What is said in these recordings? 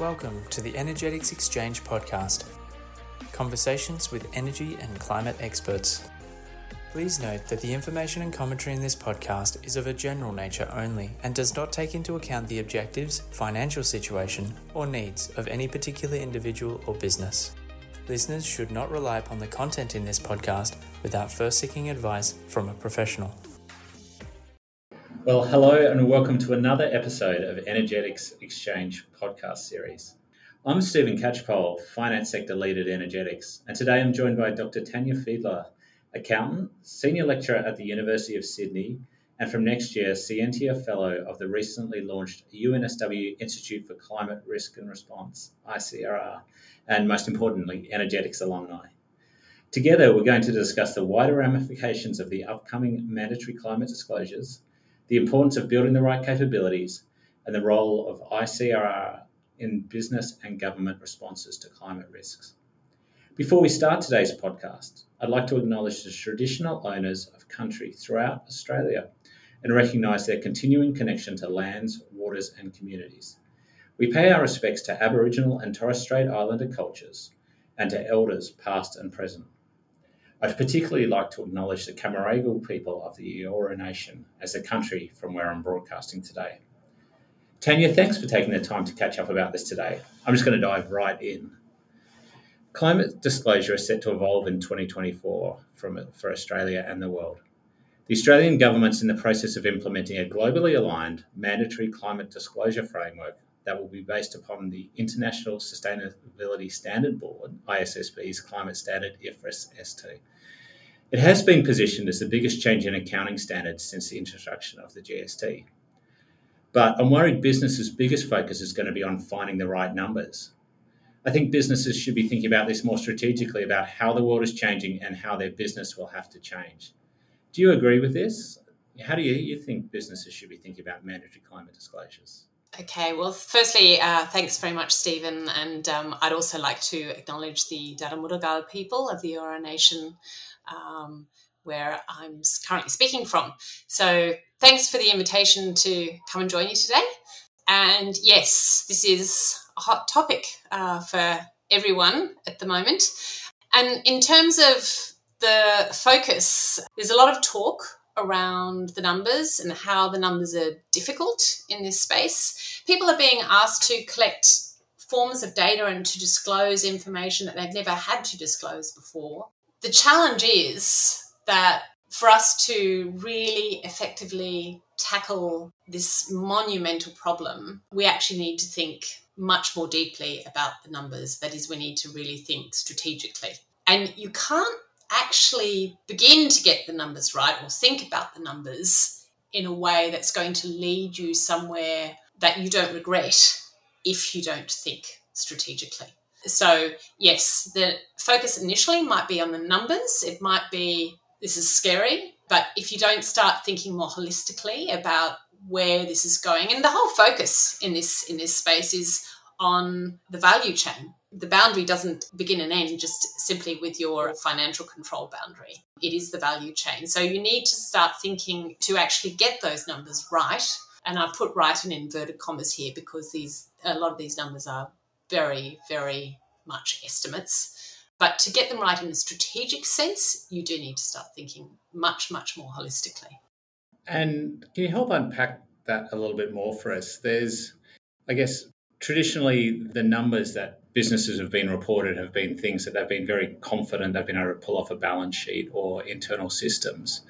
Welcome to the Energetics Exchange podcast conversations with energy and climate experts. Please note that the information and commentary in this podcast is of a general nature only and does not take into account the objectives, financial situation, or needs of any particular individual or business. Listeners should not rely upon the content in this podcast without first seeking advice from a professional. Well, hello and welcome to another episode of Energetics Exchange podcast series. I'm Stephen Catchpole, Finance Sector Lead at Energetics, and today I'm joined by Dr. Tanya Fiedler, Accountant, Senior Lecturer at the University of Sydney, and from next year, Scientia Fellow of the recently launched UNSW Institute for Climate Risk and Response, ICRR, and most importantly, Energetics alumni. Together, we're going to discuss the wider ramifications of the upcoming mandatory climate disclosures the importance of building the right capabilities, and the role of ICRR in business and government responses to climate risks. Before we start today's podcast, I'd like to acknowledge the traditional owners of country throughout Australia and recognise their continuing connection to lands, waters, and communities. We pay our respects to Aboriginal and Torres Strait Islander cultures and to elders past and present. I'd particularly like to acknowledge the Cammeraygal people of the Eora Nation as a country from where I'm broadcasting today. Tanya, thanks for taking the time to catch up about this today. I'm just going to dive right in. Climate disclosure is set to evolve in 2024 from, for Australia and the world. The Australian government's in the process of implementing a globally aligned mandatory climate disclosure framework that will be based upon the International Sustainability Standard Board, ISSB's climate standard IFRS S2. It has been positioned as the biggest change in accounting standards since the introduction of the GST. But I'm worried businesses' biggest focus is going to be on finding the right numbers. I think businesses should be thinking about this more strategically about how the world is changing and how their business will have to change. Do you agree with this? How do you, you think businesses should be thinking about mandatory climate disclosures? Okay, well, firstly, uh, thanks very much, Stephen. And um, I'd also like to acknowledge the Daramuragal people of the Eora Nation um, where I'm currently speaking from. So thanks for the invitation to come and join you today. And yes, this is a hot topic uh, for everyone at the moment. And in terms of the focus, there's a lot of talk around the numbers and how the numbers are difficult in this space. People are being asked to collect forms of data and to disclose information that they've never had to disclose before the challenge is that for us to really effectively tackle this monumental problem, we actually need to think much more deeply about the numbers. That is, we need to really think strategically. And you can't actually begin to get the numbers right or think about the numbers in a way that's going to lead you somewhere that you don't regret if you don't think strategically. So, yes, the focus initially might be on the numbers. It might be this is scary, but if you don't start thinking more holistically about where this is going, and the whole focus in this in this space is on the value chain. The boundary doesn't begin and end just simply with your financial control boundary. It is the value chain. So you need to start thinking to actually get those numbers right. And I put right in inverted commas here because these a lot of these numbers are very, very much estimates. But to get them right in a strategic sense, you do need to start thinking much, much more holistically. And can you help unpack that a little bit more for us? There's, I guess, traditionally the numbers that businesses have been reported have been things that they've been very confident they've been able to pull off a balance sheet or internal systems.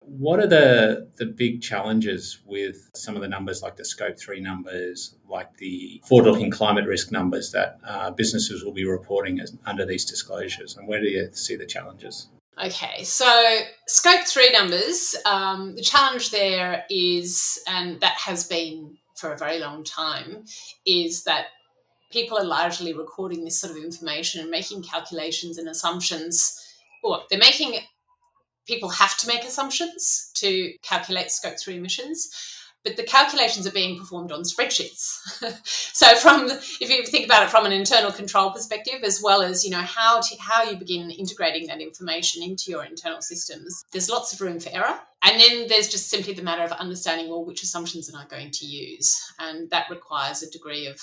What are the the big challenges with some of the numbers, like the Scope Three numbers, like the forward-looking climate risk numbers that uh, businesses will be reporting as, under these disclosures, and where do you see the challenges? Okay, so Scope Three numbers, um, the challenge there is, and that has been for a very long time, is that people are largely recording this sort of information and making calculations and assumptions. Or they're making people have to make assumptions to calculate scope 3 emissions but the calculations are being performed on spreadsheets. So from if you think about it from an internal control perspective as well as you know how to how you begin integrating that information into your internal systems there's lots of room for error. And then there's just simply the matter of understanding well which assumptions am i going to use? And that requires a degree of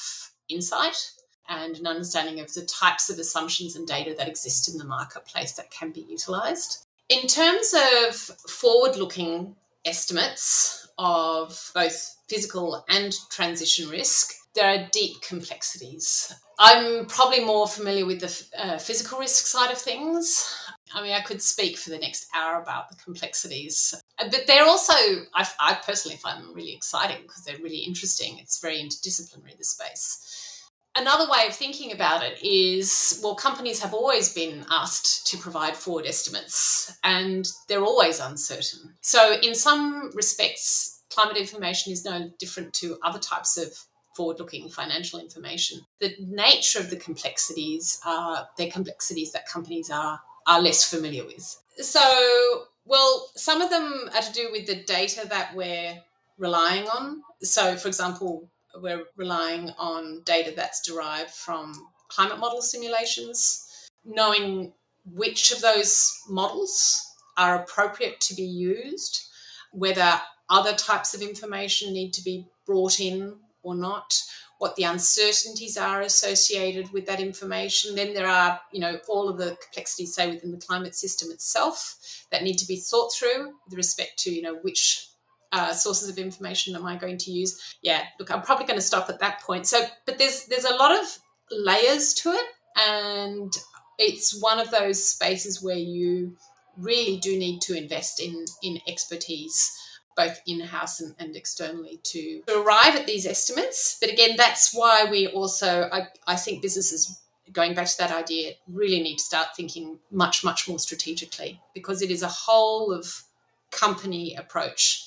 insight and an understanding of the types of assumptions and data that exist in the marketplace that can be utilized. In terms of forward looking estimates of both physical and transition risk, there are deep complexities. I'm probably more familiar with the uh, physical risk side of things. I mean, I could speak for the next hour about the complexities, but they're also, I, I personally find them really exciting because they're really interesting. It's very interdisciplinary, the space. Another way of thinking about it is well, companies have always been asked to provide forward estimates and they're always uncertain. So, in some respects, climate information is no different to other types of forward looking financial information. The nature of the complexities are they're complexities that companies are, are less familiar with. So, well, some of them are to do with the data that we're relying on. So, for example, we're relying on data that's derived from climate model simulations, knowing which of those models are appropriate to be used, whether other types of information need to be brought in or not, what the uncertainties are associated with that information. Then there are, you know, all of the complexities, say, within the climate system itself that need to be thought through with respect to, you know, which uh, sources of information am I going to use? Yeah, look, I'm probably going to stop at that point. So, but there's there's a lot of layers to it, and it's one of those spaces where you really do need to invest in in expertise both in-house and, and externally to, to arrive at these estimates but again that's why we also I, I think businesses going back to that idea really need to start thinking much much more strategically because it is a whole of company approach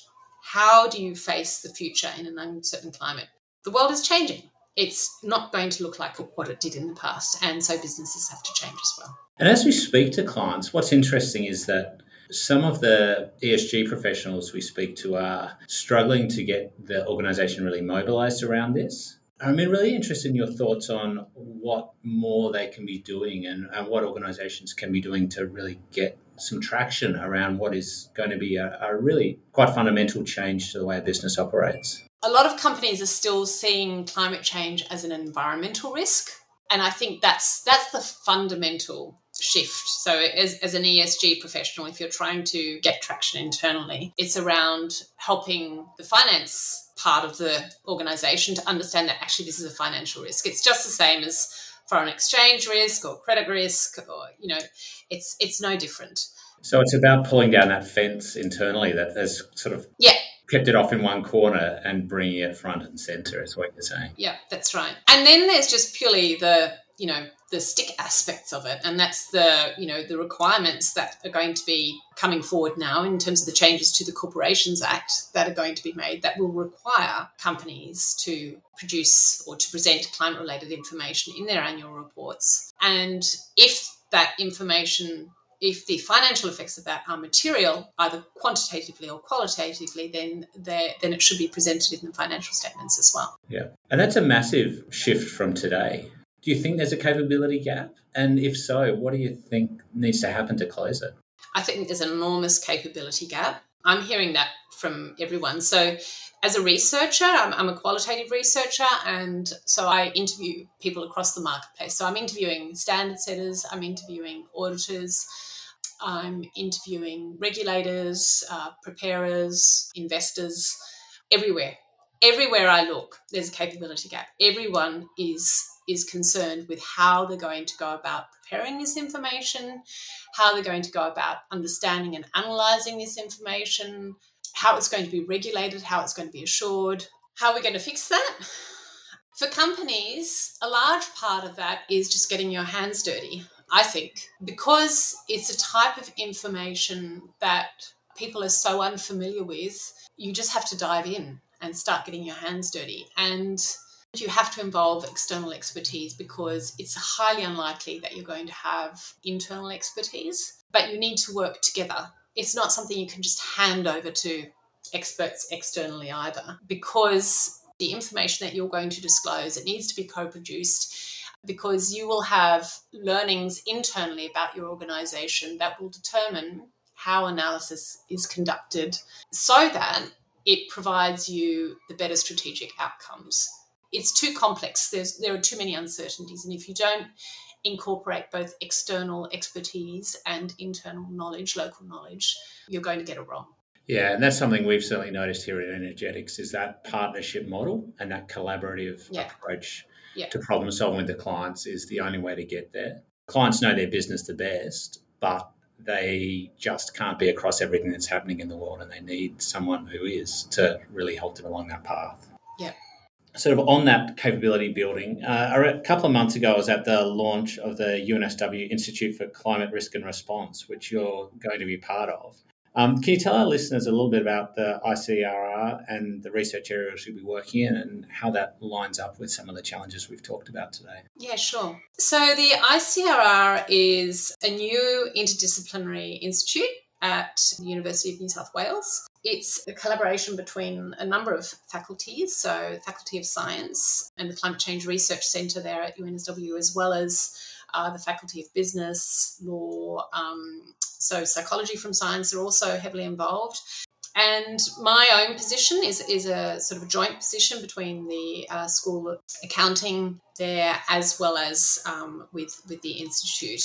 how do you face the future in an uncertain climate? The world is changing. It's not going to look like what it did in the past. And so businesses have to change as well. And as we speak to clients, what's interesting is that some of the ESG professionals we speak to are struggling to get the organization really mobilized around this. I'm really interested in your thoughts on what more they can be doing and, and what organizations can be doing to really get some traction around what is going to be a, a really quite fundamental change to the way a business operates. A lot of companies are still seeing climate change as an environmental risk. And I think that's that's the fundamental shift. So as, as an ESG professional, if you're trying to get traction internally, it's around helping the finance part of the organization to understand that actually this is a financial risk. It's just the same as foreign exchange risk or credit risk or you know it's it's no different so it's about pulling down that fence internally that has sort of yeah kept it off in one corner and bringing it front and center is what you're saying yeah that's right and then there's just purely the you know the stick aspects of it and that's the you know the requirements that are going to be coming forward now in terms of the changes to the corporations act that are going to be made that will require companies to produce or to present climate related information in their annual reports and if that information if the financial effects of that are material, either quantitatively or qualitatively, then then it should be presented in the financial statements as well. Yeah, and that's a massive shift from today. Do you think there's a capability gap? And if so, what do you think needs to happen to close it? I think there's an enormous capability gap. I'm hearing that from everyone. So, as a researcher, I'm, I'm, a qualitative researcher, and so I interview people across the marketplace. So, I'm interviewing standard setters, I'm interviewing auditors, I'm interviewing regulators, uh, preparers, investors, everywhere. Everywhere I look, there's a capability gap. Everyone is is concerned with how they're going to go about preparing this information, how they're going to go about understanding and analyzing this information, how it's going to be regulated, how it's going to be assured, how we're going to fix that. For companies, a large part of that is just getting your hands dirty, I think, because it's a type of information that people are so unfamiliar with, you just have to dive in and start getting your hands dirty. And you have to involve external expertise because it's highly unlikely that you're going to have internal expertise, but you need to work together. It's not something you can just hand over to experts externally either because the information that you're going to disclose it needs to be co-produced because you will have learnings internally about your organization that will determine how analysis is conducted so that it provides you the better strategic outcomes it's too complex. There's there are too many uncertainties, and if you don't incorporate both external expertise and internal knowledge, local knowledge, you're going to get it wrong. Yeah, and that's something we've certainly noticed here at Energetics is that partnership model and that collaborative yeah. approach yeah. to problem solving with the clients is the only way to get there. Clients know their business the best, but they just can't be across everything that's happening in the world and they need someone who is to really help them along that path. Yeah sort of on that capability building, uh, a couple of months ago, I was at the launch of the UNSW Institute for Climate Risk and Response, which you're going to be part of. Um, can you tell our listeners a little bit about the ICRR and the research areas you'll be working in and how that lines up with some of the challenges we've talked about today? Yeah, sure. So, the ICRR is a new interdisciplinary institute at the University of New South Wales. It's a collaboration between a number of faculties, so the Faculty of Science and the Climate Change Research Centre there at UNSW, as well as uh, the Faculty of Business, Law, um, so psychology from science are also heavily involved. And my own position is, is a sort of a joint position between the uh, School of Accounting there as well as um, with, with the Institute.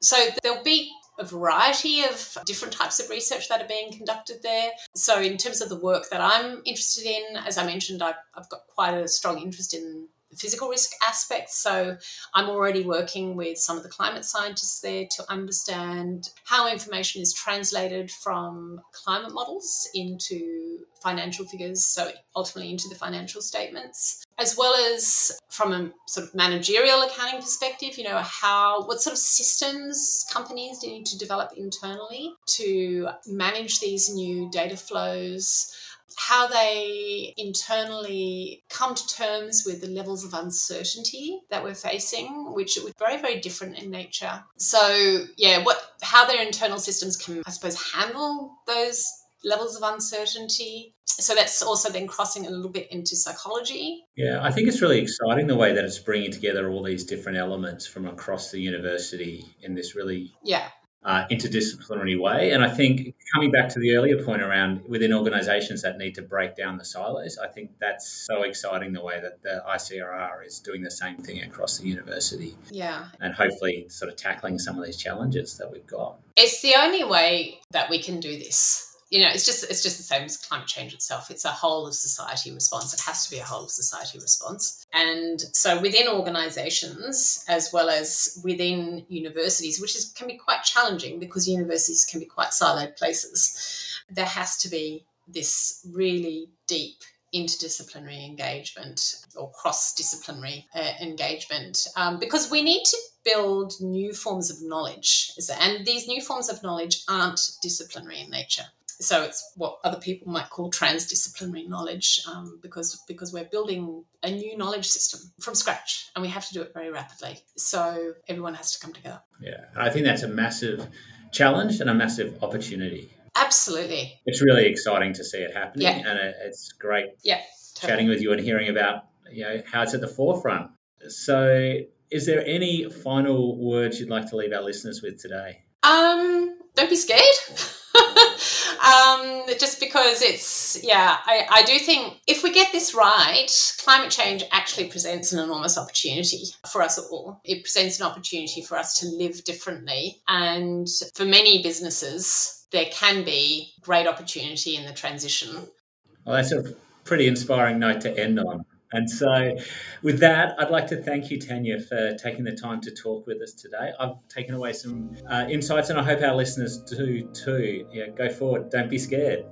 So there'll be a variety of different types of research that are being conducted there. So, in terms of the work that I'm interested in, as I mentioned, I've, I've got quite a strong interest in the physical risk aspects. So I'm already working with some of the climate scientists there to understand how information is translated from climate models into financial figures, so ultimately into the financial statements, as well as from a sort of managerial accounting perspective, you know, how what sort of systems companies need to develop internally to manage these new data flows how they internally come to terms with the levels of uncertainty that we're facing, which are very, very different in nature. So, yeah, what how their internal systems can, I suppose, handle those levels of uncertainty. So that's also then crossing a little bit into psychology. Yeah, I think it's really exciting the way that it's bringing together all these different elements from across the university in this really yeah uh, interdisciplinary way. And I think coming back to the earlier point around within organisations that need to break down the silos, I think that's so exciting the way that the ICRR is doing the same thing across the university. Yeah. And hopefully sort of tackling some of these challenges that we've got. It's the only way that we can do this you know, it's just it's just the same as climate change itself. It's a whole of society response. It has to be a whole of society response. And so within organizations as well as within universities, which is can be quite challenging because universities can be quite siloed places, there has to be this really deep interdisciplinary engagement or cross disciplinary uh, engagement um, because we need to build new forms of knowledge. And these new forms of knowledge aren't disciplinary in nature so it's what other people might call transdisciplinary knowledge um, because because we're building a new knowledge system from scratch and we have to do it very rapidly. So everyone has to come together. Yeah i think that's a massive challenge and a massive opportunity. Absolutely. It's really exciting to see it happening yeah. and it's great yeah totally. chatting with you and hearing about you know how it's at the forefront. So is there any final words you'd like to leave our listeners with today? Um don't be scared um, just because it's, yeah, I, I do think if we get this right, climate change actually presents an enormous opportunity for us all. It presents an opportunity for us to live differently. And for many businesses, there can be great opportunity in the transition. Well, that's a pretty inspiring note to end on. And so, with that, I'd like to thank you, Tanya, for taking the time to talk with us today. I've taken away some uh, insights, and I hope our listeners do too. Yeah, go forward. Don't be scared.